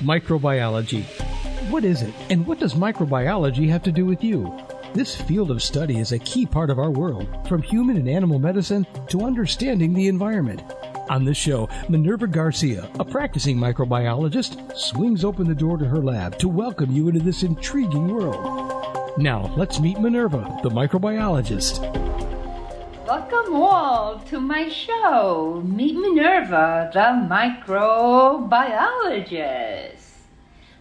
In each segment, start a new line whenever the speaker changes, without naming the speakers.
Microbiology. What is it, and what does microbiology have to do with you? This field of study is a key part of our world, from human and animal medicine to understanding the environment. On this show, Minerva Garcia, a practicing microbiologist, swings open the door to her lab to welcome you into this intriguing world. Now, let's meet Minerva, the microbiologist.
Welcome all to my show. Meet Minerva, the microbiologist.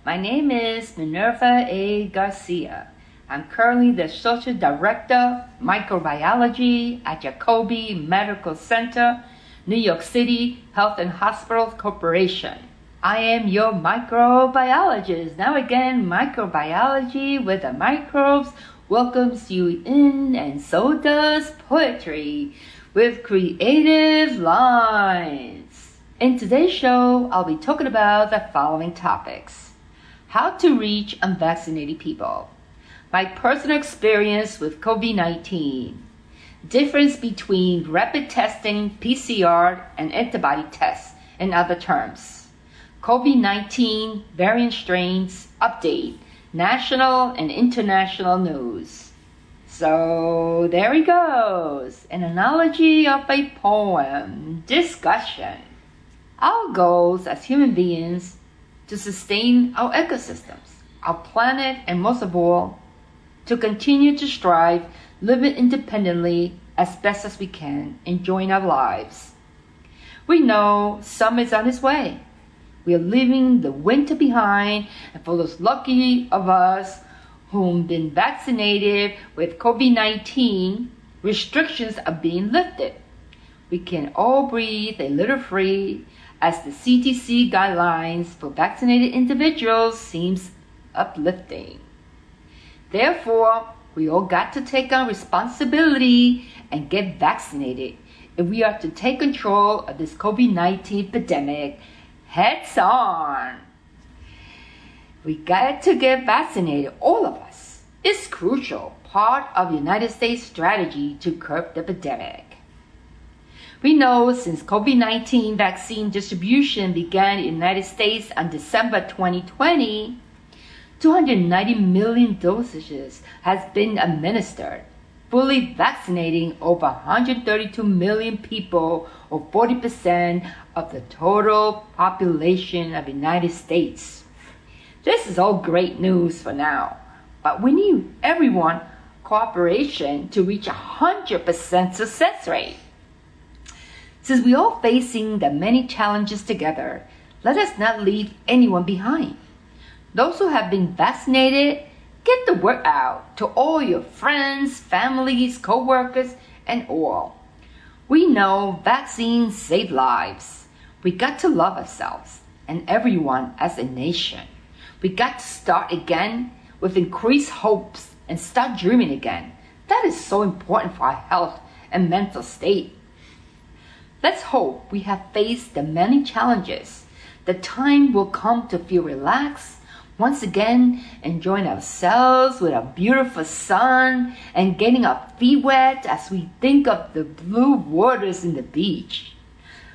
My name is Minerva A. Garcia. I'm currently the Social Director, Microbiology at Jacobi Medical Center, New York City Health and Hospitals Corporation. I am your microbiologist. Now again, microbiology with the microbes welcomes you in, and so does poetry with creative lines. In today's show, I'll be talking about the following topics. How to reach unvaccinated people, my personal experience with COVID 19, difference between rapid testing, PCR, and antibody tests, and other terms, COVID 19 variant strains update, national and international news. So there he goes, an analogy of a poem, discussion. Our goals as human beings to sustain our ecosystems, our planet, and most of all, to continue to strive living independently as best as we can, enjoying our lives. We know summer is on its way. We are leaving the winter behind, and for those lucky of us whom been vaccinated with COVID-19, restrictions are being lifted. We can all breathe a little free as the CDC guidelines for vaccinated individuals seems uplifting. Therefore, we all got to take on responsibility and get vaccinated if we are to take control of this COVID-19 pandemic heads on. We got to get vaccinated, all of us. It's crucial part of United States strategy to curb the pandemic. We know since COVID-19 vaccine distribution began in the United States on December 2020, 290 million dosages has been administered, fully vaccinating over 132 million people or 40% of the total population of the United States. This is all great news for now, but we need everyone cooperation to reach a 100% success rate. Since we all facing the many challenges together, let us not leave anyone behind. Those who have been vaccinated, get the word out to all your friends, families, co-workers, and all. We know vaccines save lives. We got to love ourselves and everyone as a nation. We got to start again with increased hopes and start dreaming again. That is so important for our health and mental state. Let's hope we have faced the many challenges. The time will come to feel relaxed, once again enjoying ourselves with a beautiful sun and getting our feet wet as we think of the blue waters in the beach.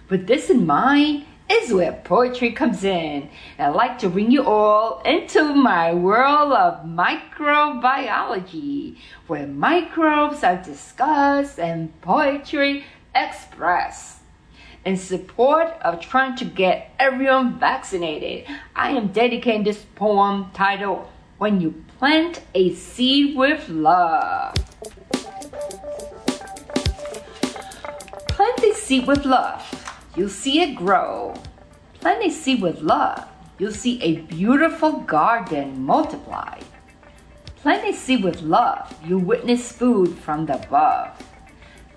With this in mind, is where poetry comes in. And I'd like to bring you all into my world of microbiology, where microbes are discussed and poetry expressed in support of trying to get everyone vaccinated, I am dedicating this poem titled When You Plant a Seed with Love. Plant a seed with love, you'll see it grow. Plant a seed with love, you'll see a beautiful garden multiply. Plant a seed with love, you witness food from the above.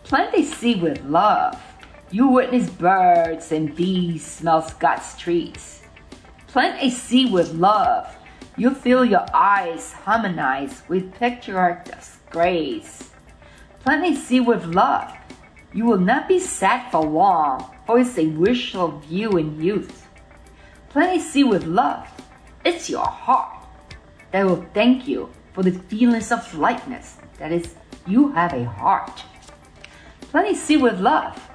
Plant a seed with love, you witness birds and bees smell Scott's trees. Plant a seed with love. You feel your eyes harmonize with picturesque grace. Plant a seed with love. You will not be sad for long, for it's a wishful view in youth. Plant a seed with love. It's your heart that will thank you for the feelings of lightness. That is, you have a heart. Plant a seed with love.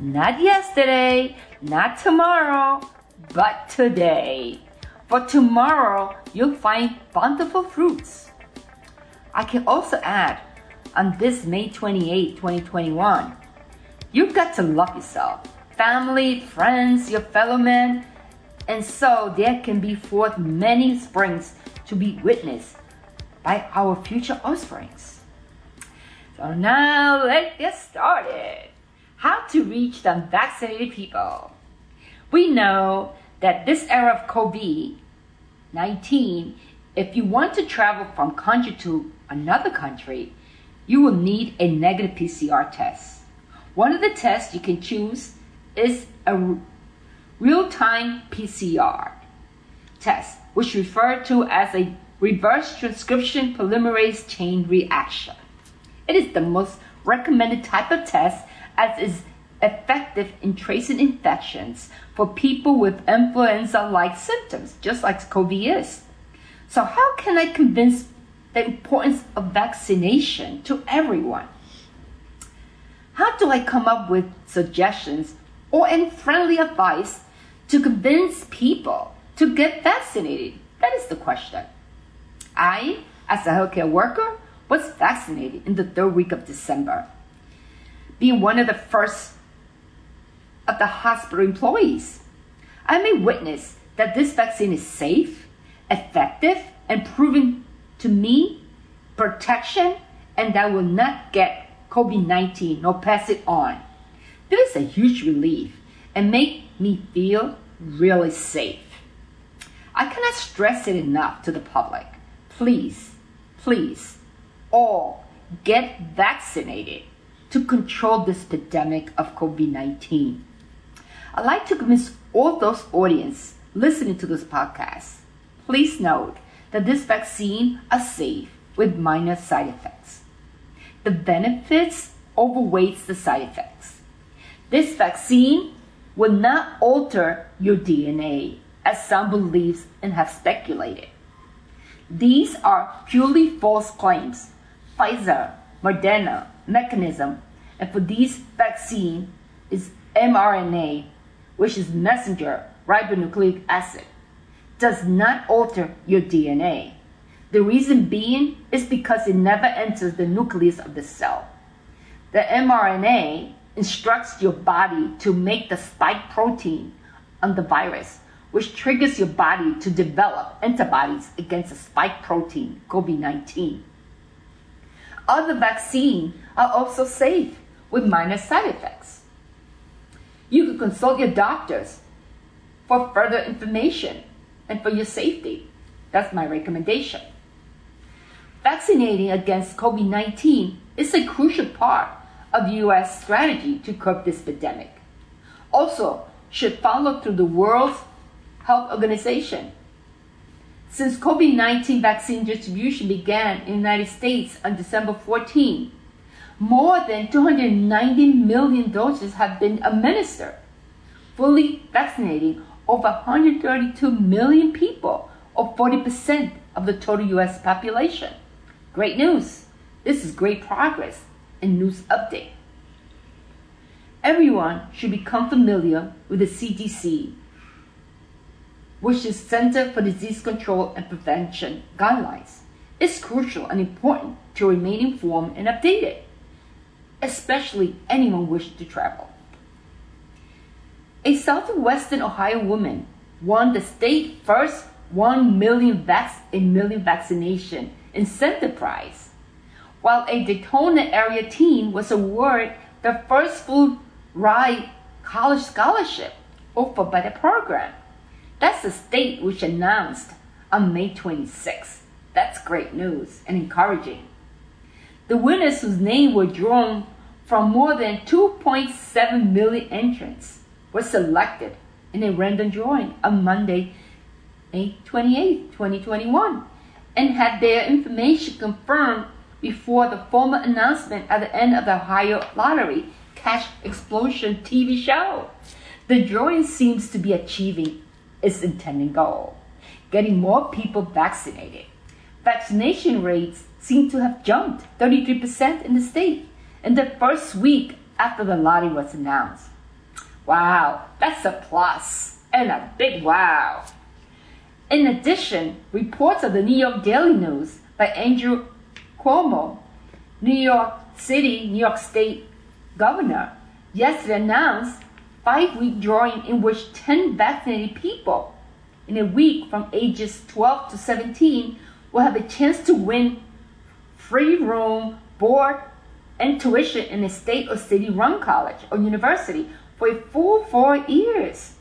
Not yesterday, not tomorrow, but today. For tomorrow, you'll find bountiful fruits. I can also add, on this May 28, 2021, you've got to love yourself, family, friends, your fellow men, and so there can be forth many springs to be witnessed by our future offsprings. So now let's get started. How to reach the unvaccinated people. We know that this era of COVID 19, if you want to travel from country to another country, you will need a negative PCR test. One of the tests you can choose is a real time PCR test, which referred to as a reverse transcription polymerase chain reaction. It is the most recommended type of test as is effective in tracing infections for people with influenza like symptoms, just like COVID is. So, how can I convince the importance of vaccination to everyone? How do I come up with suggestions or any friendly advice to convince people to get vaccinated? That is the question. I, as a healthcare worker, was vaccinated in the third week of December. Being one of the first of the hospital employees. I may witness that this vaccine is safe, effective, and proven to me protection and that will not get COVID 19 nor pass it on. This is a huge relief and make me feel really safe. I cannot stress it enough to the public. Please, please, all get vaccinated to control this pandemic of COVID 19. I'd like to convince all those audience listening to this podcast. Please note that this vaccine is safe with minor side effects. The benefits overweights the side effects. This vaccine will not alter your DNA, as some believes and have speculated. These are purely false claims. Pfizer, Moderna, mechanism, and for these vaccine is mRNA which is messenger ribonucleic acid, does not alter your DNA. The reason being is because it never enters the nucleus of the cell. The mRNA instructs your body to make the spike protein on the virus, which triggers your body to develop antibodies against the spike protein, COVID 19. Other vaccines are also safe with minor side effects. You could consult your doctors for further information and for your safety. That's my recommendation. Vaccinating against COVID 19 is a crucial part of the U.S. strategy to curb this pandemic. Also, should follow through the World Health Organization. Since COVID 19 vaccine distribution began in the United States on December 14, more than 290 million doses have been administered, fully vaccinating over 132 million people, or 40% of the total US population. Great news! This is great progress and news update. Everyone should become familiar with the CDC, which is Center for Disease Control and Prevention guidelines. is crucial and important to remain informed and updated especially anyone wishing to travel. A southwestern Ohio woman won the state first 1 million, vac- a million vaccination incentive prize, while a Daytona area teen was awarded the first full ride college scholarship offered by the program. That's the state which announced on May 26. That's great news and encouraging. The winners whose names were drawn from more than 2.7 million entrants were selected in a random drawing on Monday, May 28, 2021, and had their information confirmed before the formal announcement at the end of the Ohio Lottery Cash Explosion TV show. The drawing seems to be achieving its intended goal, getting more people vaccinated. Vaccination rates seem to have jumped 33% in the state in the first week after the lottery was announced. Wow, that's a plus and a big wow. In addition, reports of the New York Daily News by Andrew Cuomo, New York City, New York State governor, yesterday announced five-week drawing in which 10 vaccinated people in a week from ages 12 to 17 will have a chance to win free room, board, and tuition in a state or city run college or university for a full four years.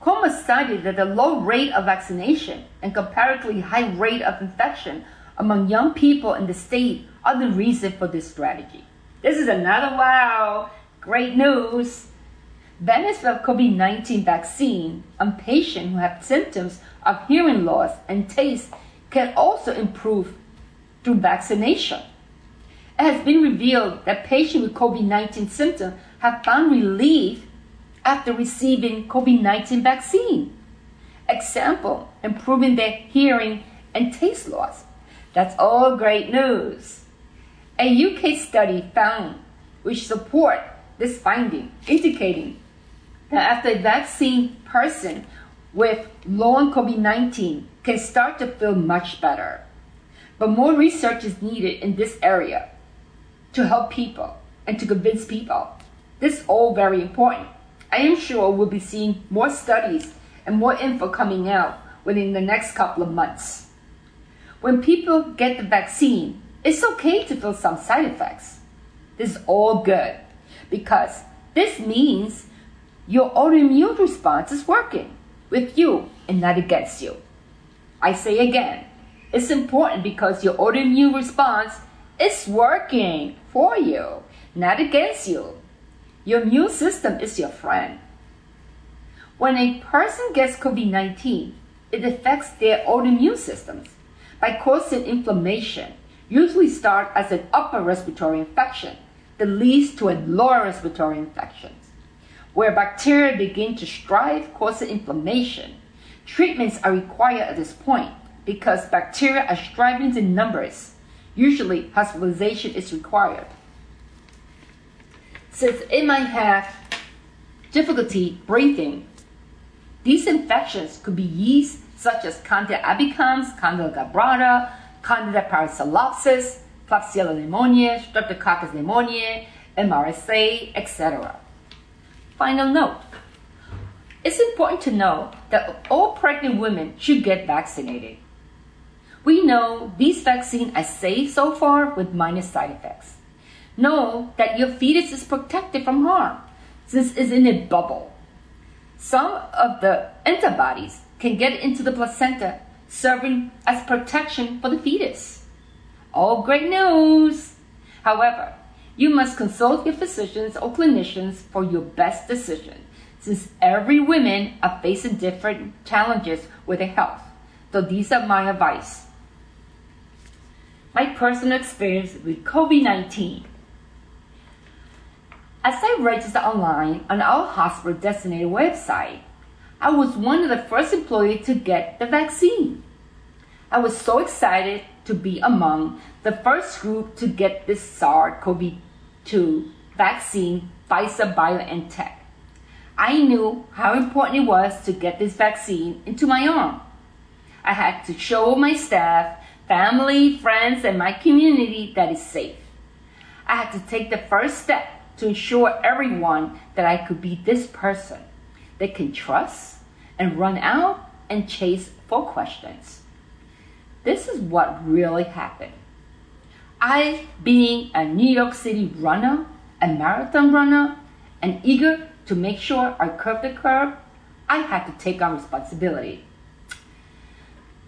Cuomo cited that the low rate of vaccination and comparatively high rate of infection among young people in the state are the reason for this strategy. This is another wow, great news. Benefits of COVID-19 vaccine on patients who have symptoms of hearing loss and taste can also improve through vaccination. It has been revealed that patients with COVID-19 symptoms have found relief after receiving COVID-19 vaccine. Example, improving their hearing and taste loss. That's all great news. A UK study found which support this finding, indicating that after vaccine person with long COVID-19 can start to feel much better. But more research is needed in this area to help people and to convince people. This is all very important. I am sure we'll be seeing more studies and more info coming out within the next couple of months. When people get the vaccine, it's okay to feel some side effects. This is all good because this means your autoimmune response is working with you and not against you. I say again, it's important because your autoimmune response is working for you, not against you. Your immune system is your friend. When a person gets COVID 19, it affects their autoimmune systems by causing inflammation, usually start as an upper respiratory infection that leads to a lower respiratory infection, where bacteria begin to strive, causing inflammation. Treatments are required at this point because bacteria are striving in numbers. Usually, hospitalization is required. Since it might have difficulty breathing, these infections could be yeast such as Candida albicans, Candida glabrata, Candida parapsilosis, Klebsiella pneumoniae, Streptococcus pneumoniae, MRSA, etc. Final note. It's important to know that all pregnant women should get vaccinated. We know these vaccines are safe so far with minor side effects. Know that your fetus is protected from harm since it's in a bubble. Some of the antibodies can get into the placenta, serving as protection for the fetus. All great news! However, you must consult your physicians or clinicians for your best decision, since every woman are facing different challenges with their health. So these are my advice. My personal experience with COVID-19. As I registered online on our hospital designated website, I was one of the first employees to get the vaccine. I was so excited to be among the first group to get this SARS-CoV-2 vaccine, Pfizer BioNTech. I knew how important it was to get this vaccine into my arm. I had to show my staff, family, friends, and my community that it's safe. I had to take the first step to ensure everyone that I could be this person they can trust and run out and chase for questions. This is what really happened. I, being a New York City runner, a marathon runner, and eager to make sure I curved the curve, I had to take on responsibility.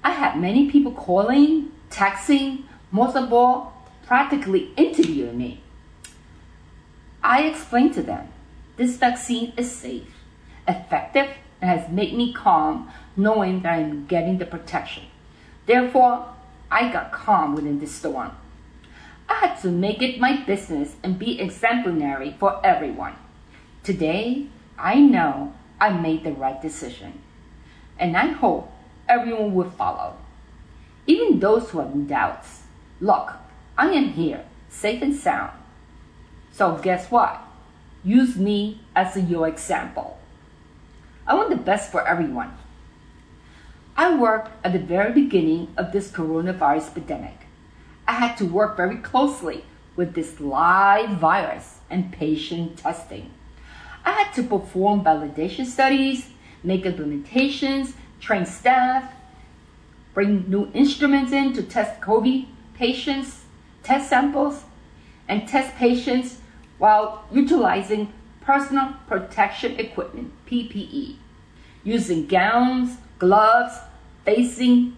I had many people calling, texting, most of all, practically interviewing me. I explained to them this vaccine is safe, effective, and has made me calm knowing that I'm getting the protection. Therefore, I got calm within this storm. I had to make it my business and be exemplary for everyone. Today, I know I made the right decision. And I hope everyone will follow. Even those who have doubts. Look, I am here, safe and sound. So guess what? Use me as your example. I want the best for everyone. I worked at the very beginning of this coronavirus epidemic. I had to work very closely with this live virus and patient testing. I had to perform validation studies, make implementations, train staff, bring new instruments in to test COVID patients, test samples, and test patients while utilizing personal protection equipment, PPE, using gowns, gloves, facing,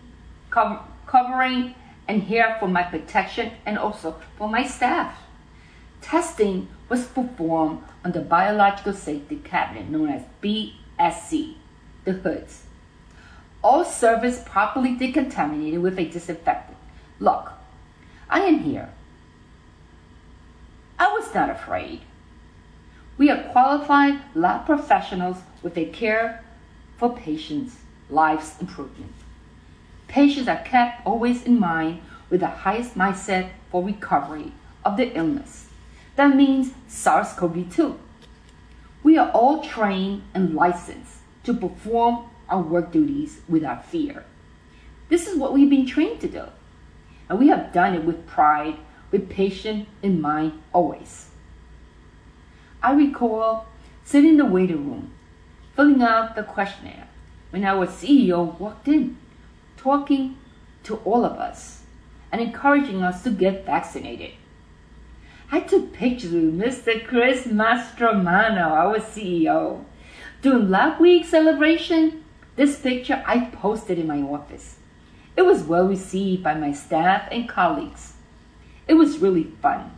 cover, covering, and here for my protection and also for my staff. Testing was performed on the Biological Safety Cabinet known as BSC, the hoods. All surface properly decontaminated with a disinfectant. Look, I am here. I was not afraid. We are qualified lab professionals with a care for patients' lives improvement. Patients are kept always in mind with the highest mindset for recovery of the illness. That means SARS CoV 2. We are all trained and licensed to perform our work duties without fear. This is what we've been trained to do. And we have done it with pride, with patience in mind always. I recall sitting in the waiting room, filling out the questionnaire when our CEO walked in, talking to all of us and encouraging us to get vaccinated. I took pictures with Mr. Chris Mastromano, our CEO. During Lab Week celebration, this picture I posted in my office. It was well received by my staff and colleagues. It was really fun.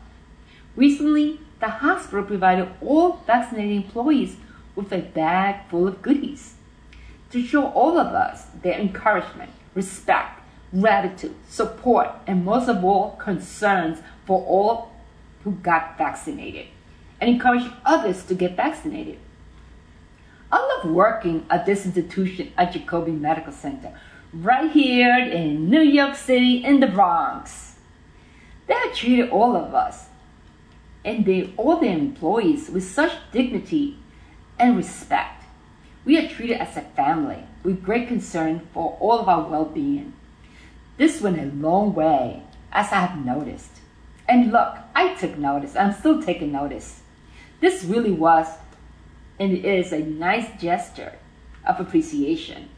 Recently, the hospital provided all vaccinated employees with a bag full of goodies to show all of us their encouragement, respect, gratitude, support, and most of all, concerns for all who got vaccinated and encourage others to get vaccinated. I love working at this institution at Jacobi Medical Center, right here in New York City in the Bronx. They have treated all of us and they, all their employees with such dignity and respect. We are treated as a family with great concern for all of our well being. This went a long way, as I have noticed. And look, I took notice. I'm still taking notice. This really was and is a nice gesture of appreciation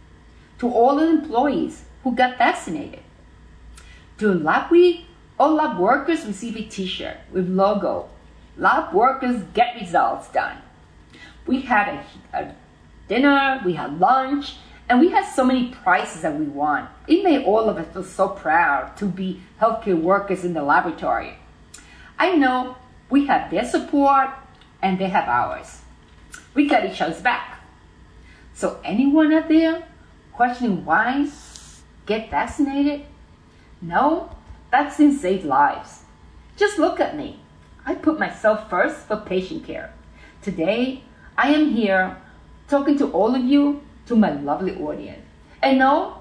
to all the employees who got vaccinated. During Lab Week, all lab workers receive a t-shirt with logo, Lab Workers Get Results Done. We had a, a dinner, we had lunch, and we have so many prizes that we won. It made all of us feel so proud to be healthcare workers in the laboratory. I know we have their support and they have ours. We got each other's back. So anyone out there questioning why get vaccinated? No, vaccines save lives. Just look at me. I put myself first for patient care. Today, I am here talking to all of you, to my lovely audience. And know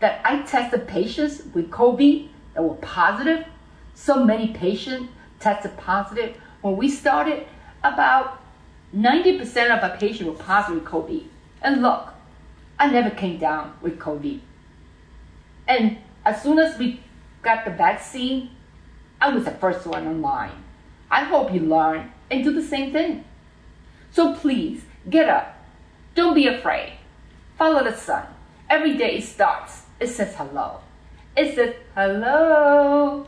that I tested patients with COVID that were positive. So many patients tested positive. When we started, about 90% of our patients were positive with COVID. And look, I never came down with COVID. And as soon as we got the vaccine, I was the first one online. I hope you learn and do the same thing. So please, get up. Don't be afraid. Follow the sun. Every day it starts. It says hello. It says hello.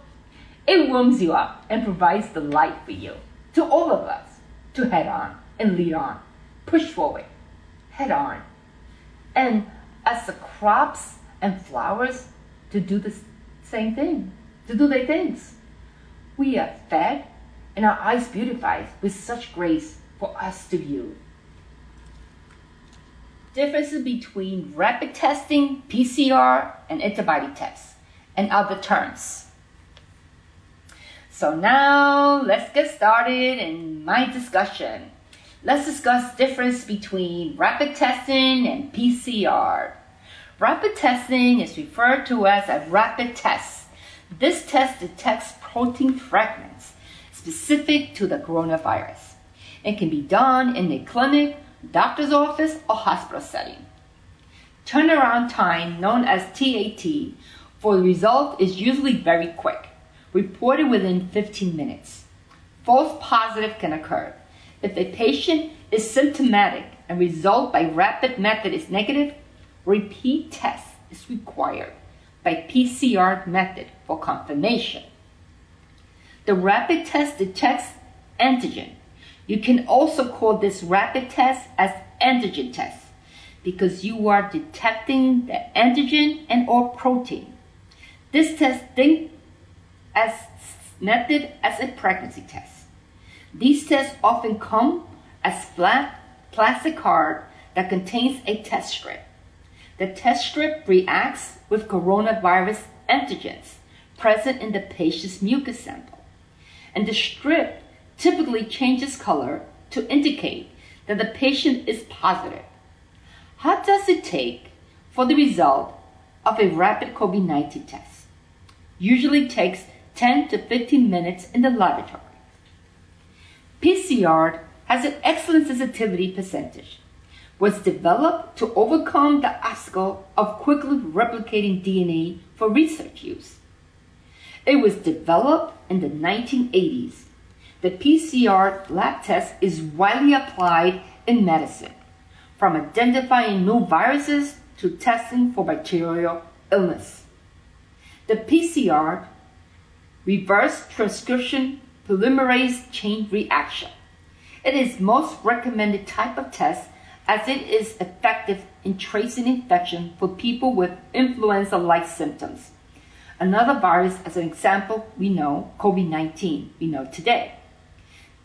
It warms you up and provides the light for you, to all of us, to head on and lead on. Push forward. Head on. And as the crops and flowers to do the same thing, to do their things. We are fed and our eyes beautified with such grace for us to view. Differences between rapid testing, PCR, and antibody tests, and other terms. So now let's get started in my discussion. Let's discuss difference between rapid testing and PCR. Rapid testing is referred to as a rapid test. This test detects protein fragments specific to the coronavirus. It can be done in a clinic, doctor's office, or hospital setting. Turnaround time, known as TAT, for the result is usually very quick, reported within 15 minutes. False positive can occur. If a patient is symptomatic and result by rapid method is negative, repeat test is required by PCR method for confirmation. The rapid test detects antigen. You can also call this rapid test as antigen test because you are detecting the antigen and or protein. This test think as method as a pregnancy test. These tests often come as flat plastic card that contains a test strip. The test strip reacts with coronavirus antigens present in the patient's mucus sample, and the strip typically changes color to indicate that the patient is positive. How does it take for the result of a rapid COVID 19 test? Usually takes 10 to 15 minutes in the laboratory. PCR has an excellent sensitivity percentage, was developed to overcome the obstacle of quickly replicating DNA for research use. It was developed in the 1980s. The PCR lab test is widely applied in medicine, from identifying new viruses to testing for bacterial illness. The PCR reverse transcription polymerase chain reaction it is most recommended type of test as it is effective in tracing infection for people with influenza-like symptoms. Another virus, as an example, we know COVID-19, we know today.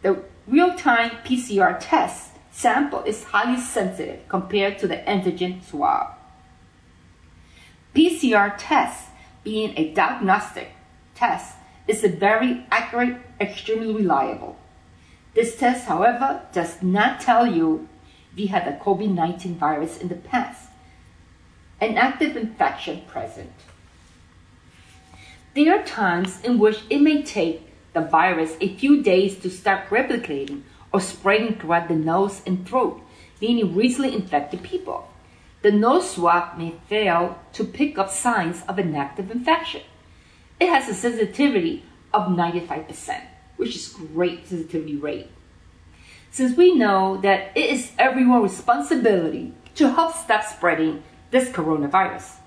The real-time PCR test sample is highly sensitive compared to the antigen swab. PCR test, being a diagnostic test, is very accurate, extremely reliable. This test, however, does not tell you if you had the COVID 19 virus in the past, an active infection present. There are times in which it may take the virus a few days to start replicating or spreading throughout the nose and throat, meaning recently infected people. The nose swab may fail to pick up signs of an active infection. It has a sensitivity of 95% which is great sensitivity rate. Since we know that it is everyone's responsibility to help stop spreading this coronavirus,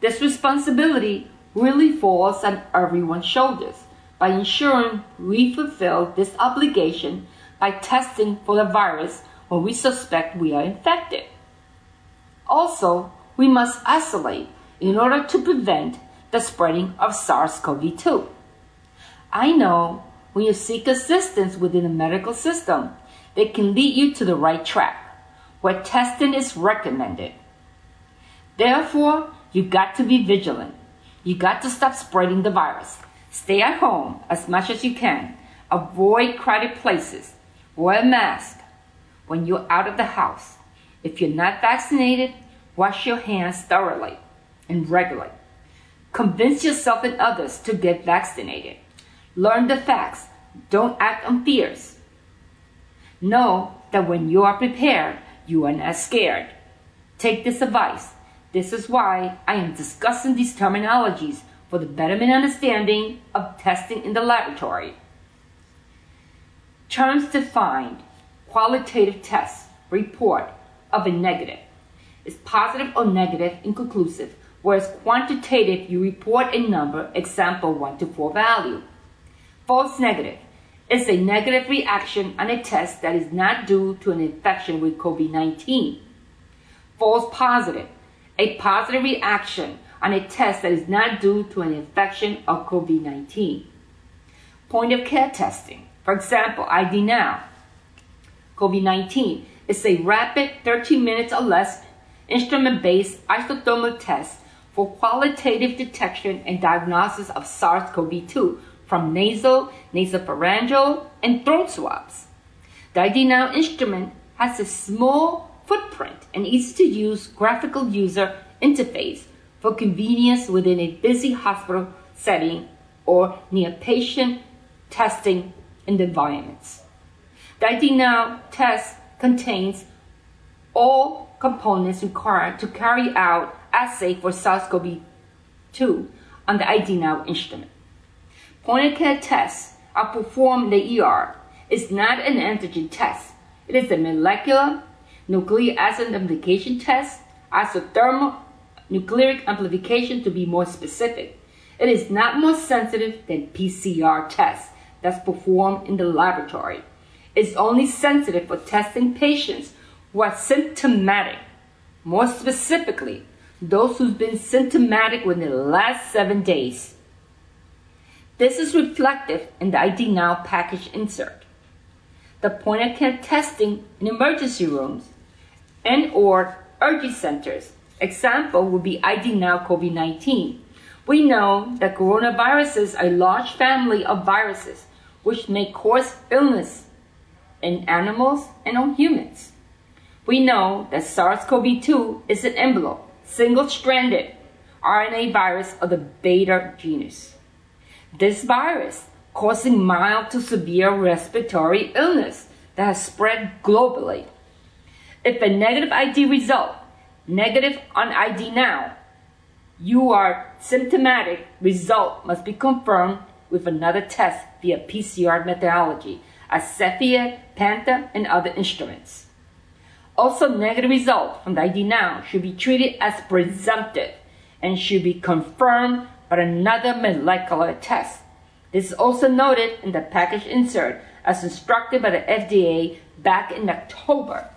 this responsibility really falls on everyone's shoulders by ensuring we fulfill this obligation by testing for the virus when we suspect we are infected. Also, we must isolate in order to prevent the spreading of SARS CoV 2. I know when you seek assistance within the medical system, they can lead you to the right track, where testing is recommended. Therefore, you got to be vigilant. You got to stop spreading the virus. Stay at home as much as you can. Avoid crowded places. Wear a mask when you're out of the house. If you're not vaccinated, wash your hands thoroughly and regularly. Convince yourself and others to get vaccinated. Learn the facts. Don't act on fears. Know that when you are prepared, you are not scared. Take this advice. This is why I am discussing these terminologies for the betterment understanding of testing in the laboratory. Terms defined qualitative test report of a negative is positive or negative inconclusive, whereas quantitative you report a number, example 1 to 4 value. False negative is a negative reaction on a test that is not due to an infection with COVID 19. False positive, a positive reaction on a test that is not due to an infection of COVID 19. Point of care testing, for example, ID Now. COVID 19 is a rapid 13 minutes or less instrument based isothermal test for qualitative detection and diagnosis of SARS CoV 2 from nasal, nasopharyngeal, and throat swabs. The ID Now instrument has a small footprint and easy to use graphical user interface for convenience within a busy hospital setting or near patient testing environments. The ID Now test contains all components required to carry out assay for SARS-CoV-2 on the ID Now instrument. Point-of-care tests are performed in the ER. It's not an antigen test. It is a molecular nucleic acid amplification test, isothermal nucleic amplification to be more specific. It is not more sensitive than PCR tests that's performed in the laboratory. It's only sensitive for testing patients who are symptomatic. More specifically, those who've been symptomatic within the last seven days. This is reflected in the ID Now package insert. The point of care testing in emergency rooms and or urgent centers. Example would be ID Now COVID-19. We know that coronaviruses are a large family of viruses which may cause illness in animals and on humans. We know that SARS-CoV-2 is an envelope, single-stranded RNA virus of the beta genus. This virus causing mild to severe respiratory illness that has spread globally. If a negative ID result, negative on ID now, you are symptomatic, result must be confirmed with another test via PCR methodology as Cepheid, Panther, and other instruments. Also, negative result from the ID now should be treated as presumptive and should be confirmed by another molecular test. This is also noted in the package insert as instructed by the FDA back in October.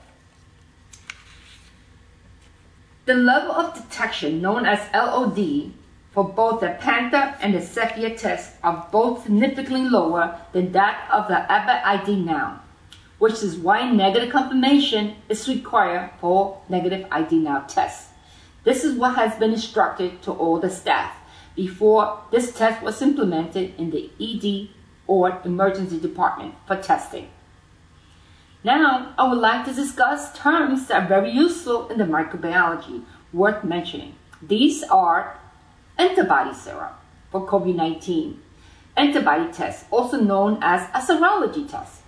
The level of detection known as LOD for both the Panther and the Cepheid test are both significantly lower than that of the Abbott ID now, which is why negative confirmation is required for negative ID now tests. This is what has been instructed to all the staff before this test was implemented in the ED or emergency department for testing. Now, I would like to discuss terms that are very useful in the microbiology worth mentioning. These are antibody serum for COVID-19, antibody test, also known as a serology test.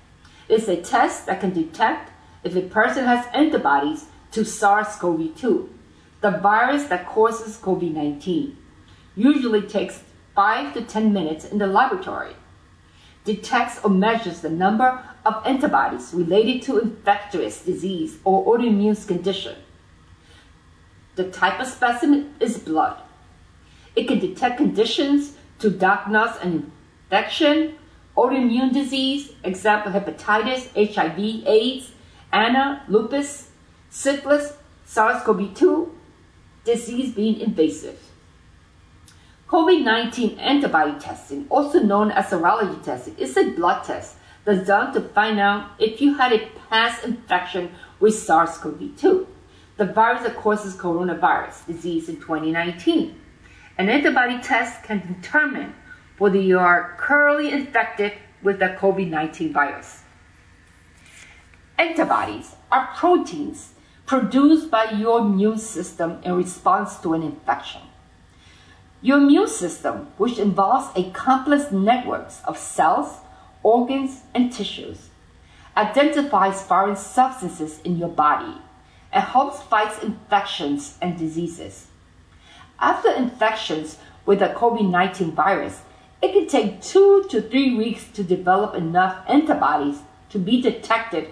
It's a test that can detect if a person has antibodies to SARS-CoV-2, the virus that causes COVID-19. Usually takes 5 to 10 minutes in the laboratory. Detects or measures the number of antibodies related to infectious disease or autoimmune condition. The type of specimen is blood. It can detect conditions to diagnose an infection, autoimmune disease, example hepatitis, HIV, AIDS, ANA, lupus, syphilis, SARS-CoV-2, disease being invasive. COVID-19 antibody testing, also known as serology testing, is a blood test designed to find out if you had a past infection with SARS-CoV-2, the virus that causes coronavirus disease in 2019. An antibody test can determine whether you are currently infected with the COVID-19 virus. Antibodies are proteins produced by your immune system in response to an infection. Your immune system, which involves a complex network of cells, organs, and tissues, identifies foreign substances in your body and helps fight infections and diseases. After infections with the COVID-19 virus, it can take two to three weeks to develop enough antibodies to be detected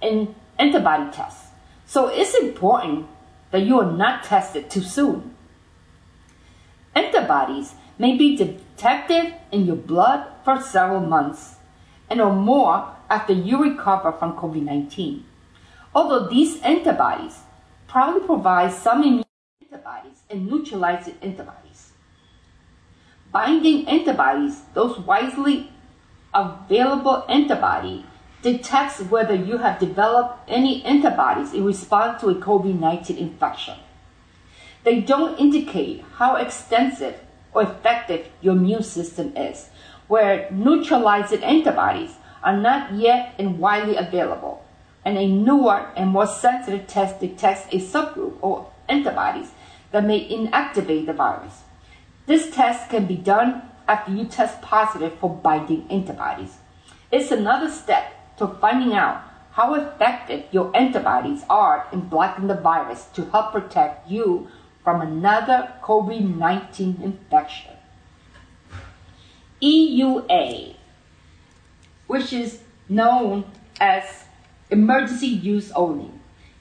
in antibody tests. So it's important that you are not tested too soon. Antibodies may be detected in your blood for several months and or more after you recover from COVID-19. Although these antibodies probably provide some immune antibodies and neutralizing antibodies. Binding antibodies, those widely available antibody, detects whether you have developed any antibodies in response to a COVID-19 infection. They don't indicate how extensive or effective your immune system is, where neutralizing antibodies are not yet and widely available, and a newer and more sensitive test detects a subgroup or antibodies that may inactivate the virus. This test can be done after you test positive for binding antibodies. It's another step to finding out how effective your antibodies are in blocking the virus to help protect you from another COVID 19 infection. EUA, which is known as emergency use only.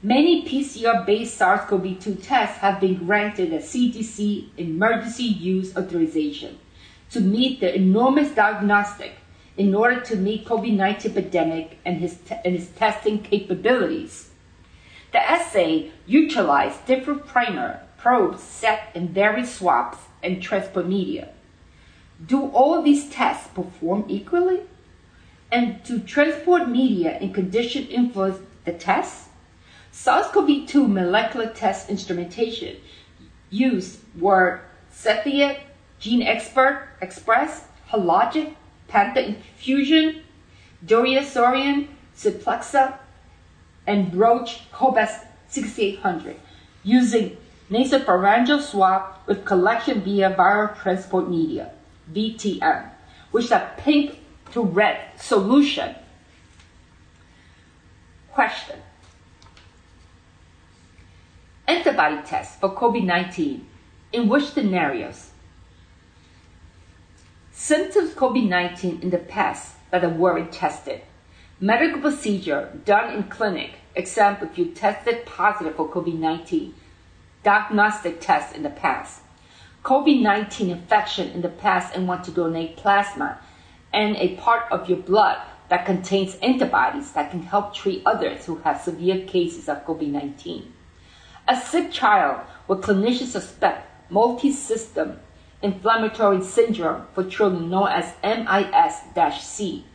Many PCR based SARS CoV 2 tests have been granted a CDC emergency use authorization to meet the enormous diagnostic in order to meet COVID-19 pandemic and his, and his testing capabilities. The assay utilized different primer probes set in various swabs and transport media. Do all these tests perform equally? And do transport media and condition influence the tests? SARS-CoV-2 molecular test instrumentation used were Cepheid, GeneXpert, Xpress, Hologic, Panther Infusion, DiaSorin, Simplexa, and Roche Cobas 6800 using nasopharyngeal swab with collection via viral transport media, VTM, which is a pink to red solution. Question. Antibody test for COVID-19. In which scenarios? Symptoms COVID-19 in the past that were tested. Medical procedure done in clinic. Example, if you tested positive for COVID-19. Diagnostic test in the past. COVID-19 infection in the past and want to donate plasma and a part of your blood that contains antibodies that can help treat others who have severe cases of COVID-19. A sick child where clinicians suspect multi-system inflammatory syndrome for children known as MIS-C.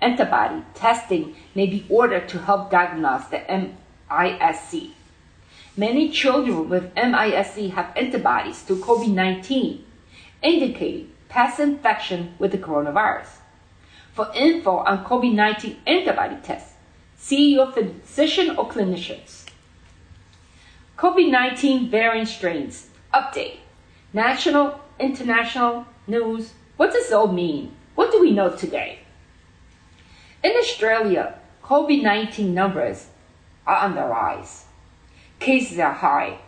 Antibody testing may be ordered to help diagnose the MIS-C. Many children with MIS-C have antibodies to COVID-19, indicating past infection with the coronavirus. For info on COVID-19 antibody tests, see your physician or clinicians. COVID-19 variant strains update. National international news. What does it all mean? What do we know today? In Australia, COVID 19 numbers are on the rise. Cases are high.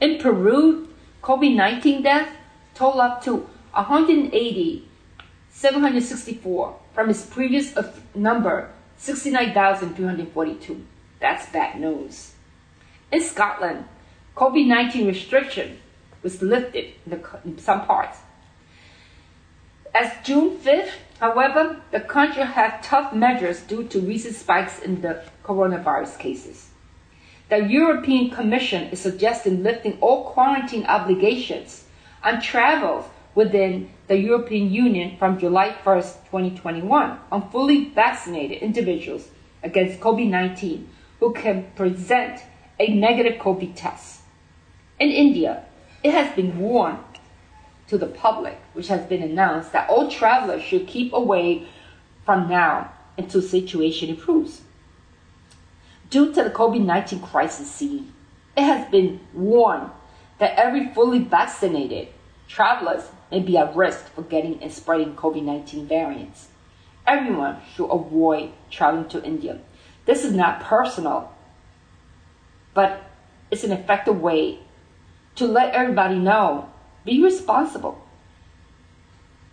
In Peru, COVID 19 death total up to 180, 764 from its previous number, 69,342. That's bad news. In Scotland, COVID 19 restriction was lifted in, the, in some parts. As June 5th, however, the country had tough measures due to recent spikes in the coronavirus cases. The European Commission is suggesting lifting all quarantine obligations on travels within the European Union from July 1st, 2021 on fully vaccinated individuals against COVID-19 who can present a negative COVID test. In India, it has been warned to the public, which has been announced, that all travelers should keep away from now until situation improves. Due to the COVID-19 crisis scene, it has been warned that every fully vaccinated travelers may be at risk for getting and spreading COVID-19 variants. Everyone should avoid traveling to India. This is not personal, but it's an effective way to let everybody know be responsible.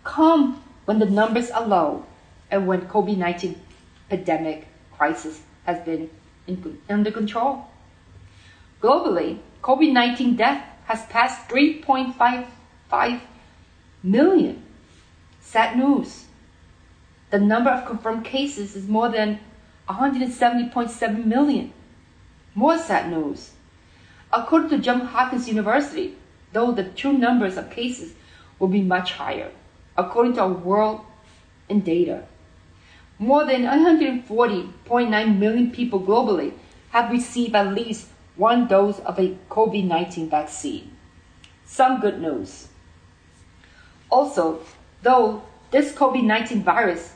Come when the numbers are low and when COVID 19 pandemic crisis has been under control. Globally, COVID 19 death has passed 3.55 million. Sad news. The number of confirmed cases is more than 170.7 million. More sad news. According to Johns Hopkins University, though the true numbers of cases will be much higher, according to our world in data. More than 140.9 million people globally have received at least one dose of a COVID 19 vaccine. Some good news. Also, though this COVID 19 virus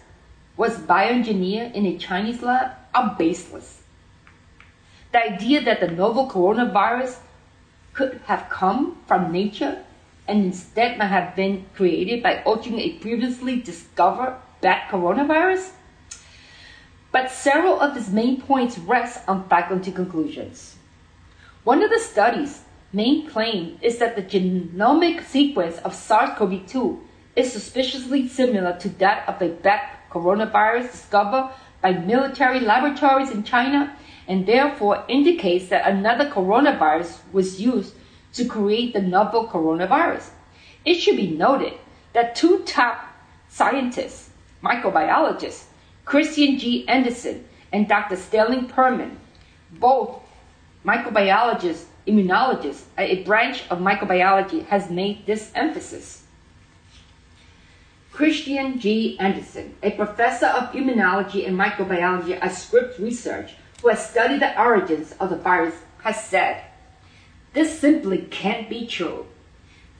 was bioengineered in a Chinese lab, are baseless. The idea that the novel coronavirus could have come from nature and instead might have been created by altering a previously discovered bad coronavirus? But several of his main points rest on faculty conclusions. One of the study's main claim is that the genomic sequence of SARS-CoV-2 is suspiciously similar to that of a bat coronavirus discovered by military laboratories in China and therefore indicates that another coronavirus was used to create the novel coronavirus. It should be noted that two top scientists, microbiologists, Kristian G. Andersen and Dr. Stanley Perlman, both microbiologists, immunologists, a branch of microbiology, has made this emphasis. Kristian G. Andersen, a professor of immunology and microbiology at Scripps Research, who has studied the origins of the virus, has said, This simply can't be true.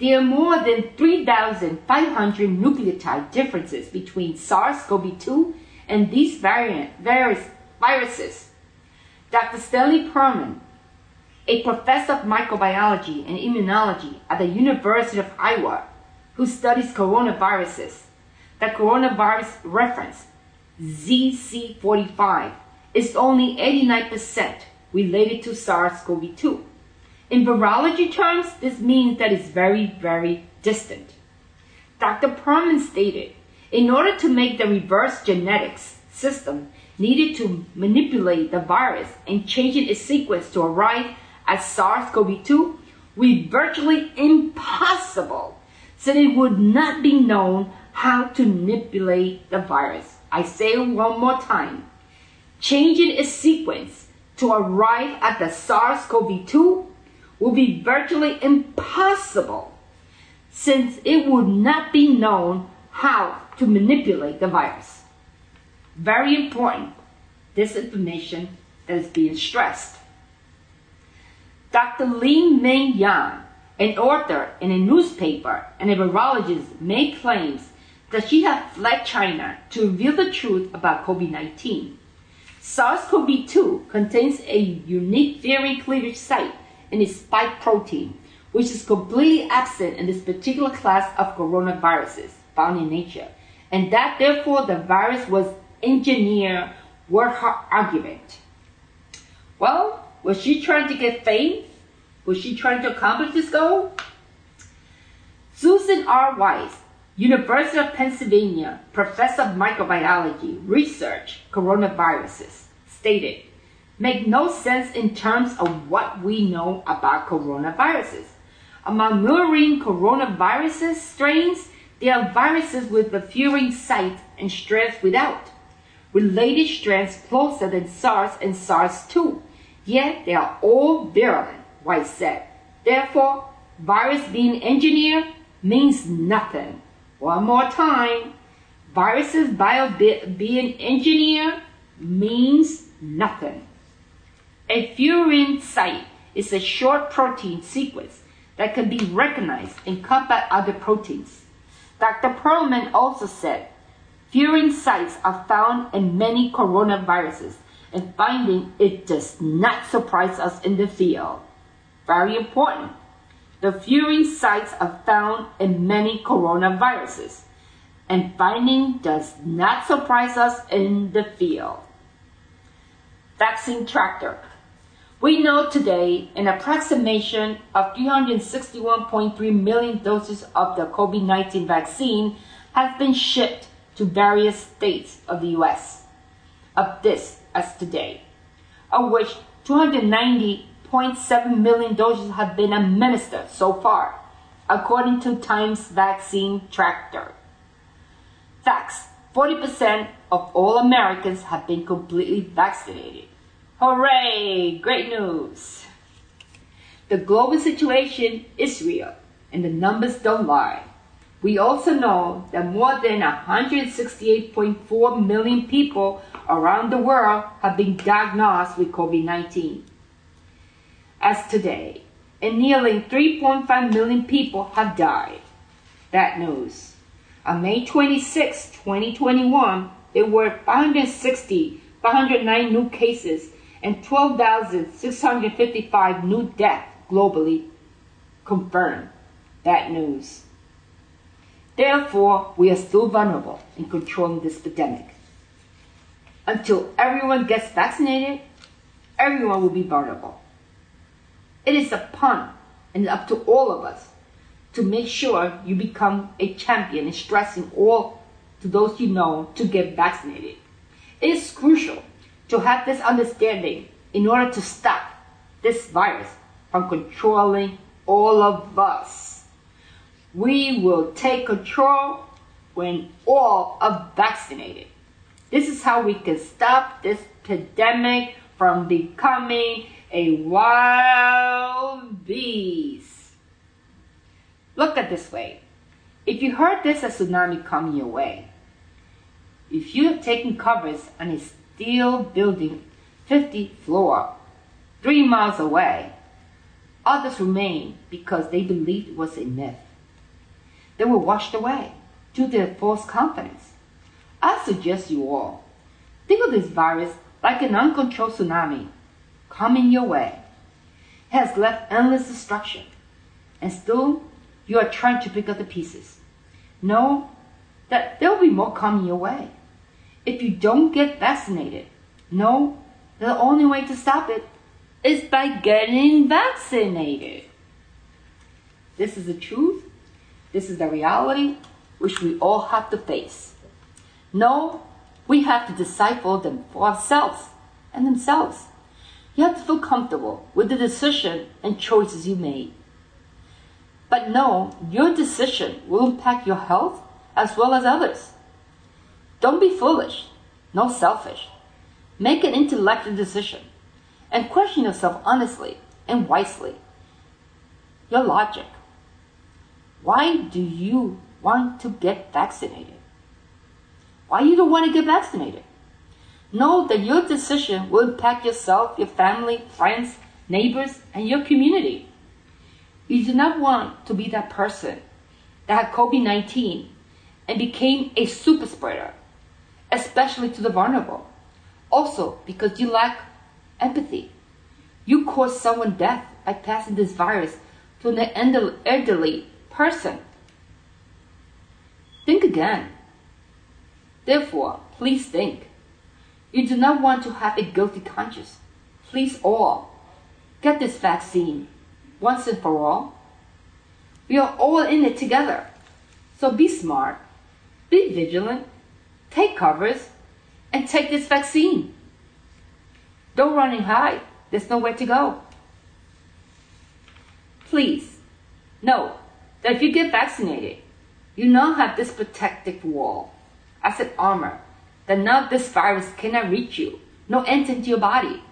There are more than 3,500 nucleotide differences between SARS-CoV-2 and these variant, various viruses. Dr. Stanley Perlman, a professor of microbiology and immunology at the University of Iowa, who studies coronaviruses, the coronavirus reference, ZC45, is only 89% related to SARS-CoV-2. In virology terms, this means that it's very, very distant. Dr. Perlman stated, in order to make the reverse genetics system needed to manipulate the virus and changing its sequence to arrive at SARS-CoV-2 would be virtually impossible since it would not be known how to manipulate the virus. I say one more time. Changing its sequence to arrive at the SARS-CoV-2 would be virtually impossible since it would not be known how to manipulate the virus. Very important, this information that is being stressed. Dr. Li Meng Yan, an author in a newspaper and a virologist, made claims that she had fled China to reveal the truth about COVID-19. SARS-CoV-2 contains a unique furin cleavage site in its spike protein, which is completely absent in this particular class of coronaviruses found in nature, and that therefore the virus was engineered were her argument. Well, was she trying to get fame? Was she trying to accomplish this goal? Susan R. Weiss, University of Pennsylvania, professor of microbiology, research coronaviruses, stated, make no sense in terms of what we know about coronaviruses. Among murine coronaviruses strains, there are viruses with furin site and strands without. Related strands closer than SARS and SARS-2, yet they are all virulent, Weiss said. Therefore, virus being engineered means nothing. One more time. Viruses bio being engineered means nothing. A furin site is a short protein sequence that can be recognized and combat other proteins. Dr. Perlman also said, furin sites are found in many coronaviruses and finding it does not surprise us in the field. Very important. The furin sites are found in many coronaviruses, and finding does not surprise us in the field. Vaccine Tracker. We know today an approximation of 361.3 million doses of the COVID-19 vaccine have been shipped to various states of the U.S. Of this as today, of which 290.7 million doses have been administered so far, according to Times Vaccine Tracker. Facts 40% of all Americans have been completely vaccinated. Hooray! Great news! The global situation is real, and the numbers don't lie. We also know that more than 168.4 million people around the world have been diagnosed with COVID 19 as today, and nearly 3.5 million people have died. That news. On May 26, 2021, there were 560, 509 new cases and 12,655 new deaths globally confirmed. That news. Therefore, we are still vulnerable in controlling this epidemic. until everyone gets vaccinated, everyone will be vulnerable. It is upon and up to all of us to make sure you become a champion in stressing all to those you know to get vaccinated. It is crucial to have this understanding in order to stop this virus from controlling all of us. We will take control when all are vaccinated. This is how we can stop this pandemic from becoming a wild beast. Look at this way. If you heard this a tsunami coming your way, if you have taken covers on a steel building 50 floor, three miles away, others remain because they believed it was a myth. They were washed away due to their false confidence. I suggest you all think of this virus like an uncontrolled tsunami coming your way. It has left endless destruction, and still you are trying to pick up the pieces. Know that there will be more coming your way. If you don't get vaccinated, No, the only way to stop it is by getting vaccinated. This is the truth. This is the reality which we all have to face. No, we have to decipher them for ourselves and themselves. You have to feel comfortable with the decision and choices you made. But no, your decision will impact your health as well as others. Don't be foolish, nor selfish. Make an intellectual decision and question yourself honestly and wisely. Your logic. Why do you want to get vaccinated? Why you don't want to get vaccinated? Know that your decision will impact yourself, your family, friends, neighbors, and your community. You do not want to be that person that had COVID 19 and became a super spreader, especially to the vulnerable. Also, because you lack empathy. You cause someone death by passing this virus to an elderly person. Think again. Therefore, please think. You do not want to have a guilty conscience. Please all get this vaccine once and for all. We are all in it together. So be smart, be vigilant, take covers, and take this vaccine. Don't run and hide. There's nowhere to go. Please know that if you get vaccinated, you now have this protective wall as an armor that now this virus cannot reach you, no enter into your body.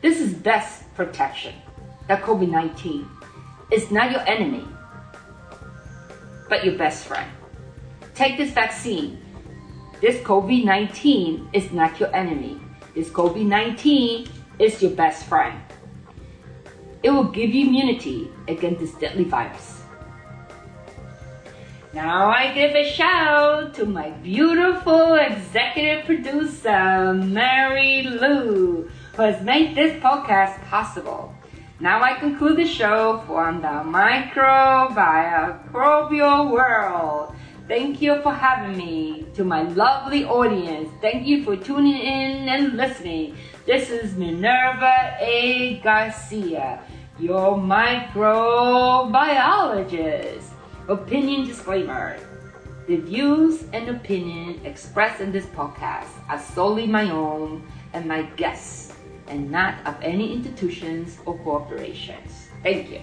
This is best protection that COVID 19 is not your enemy, but your best friend. Take this vaccine. This COVID 19 is not your enemy. This COVID 19 is your best friend. It will give you immunity against this deadly virus. Now I give a shout to my beautiful executive producer, Mary Lou, who has made this podcast possible. Now I conclude the show from the microbial world. Thank you for having me. To my lovely audience, thank you for tuning in and listening. This is Minerva A. Garcia, your microbiologist. Opinion disclaimer. The views and opinion expressed in this podcast are solely my own and my guests, and not of any institutions or corporations. Thank you.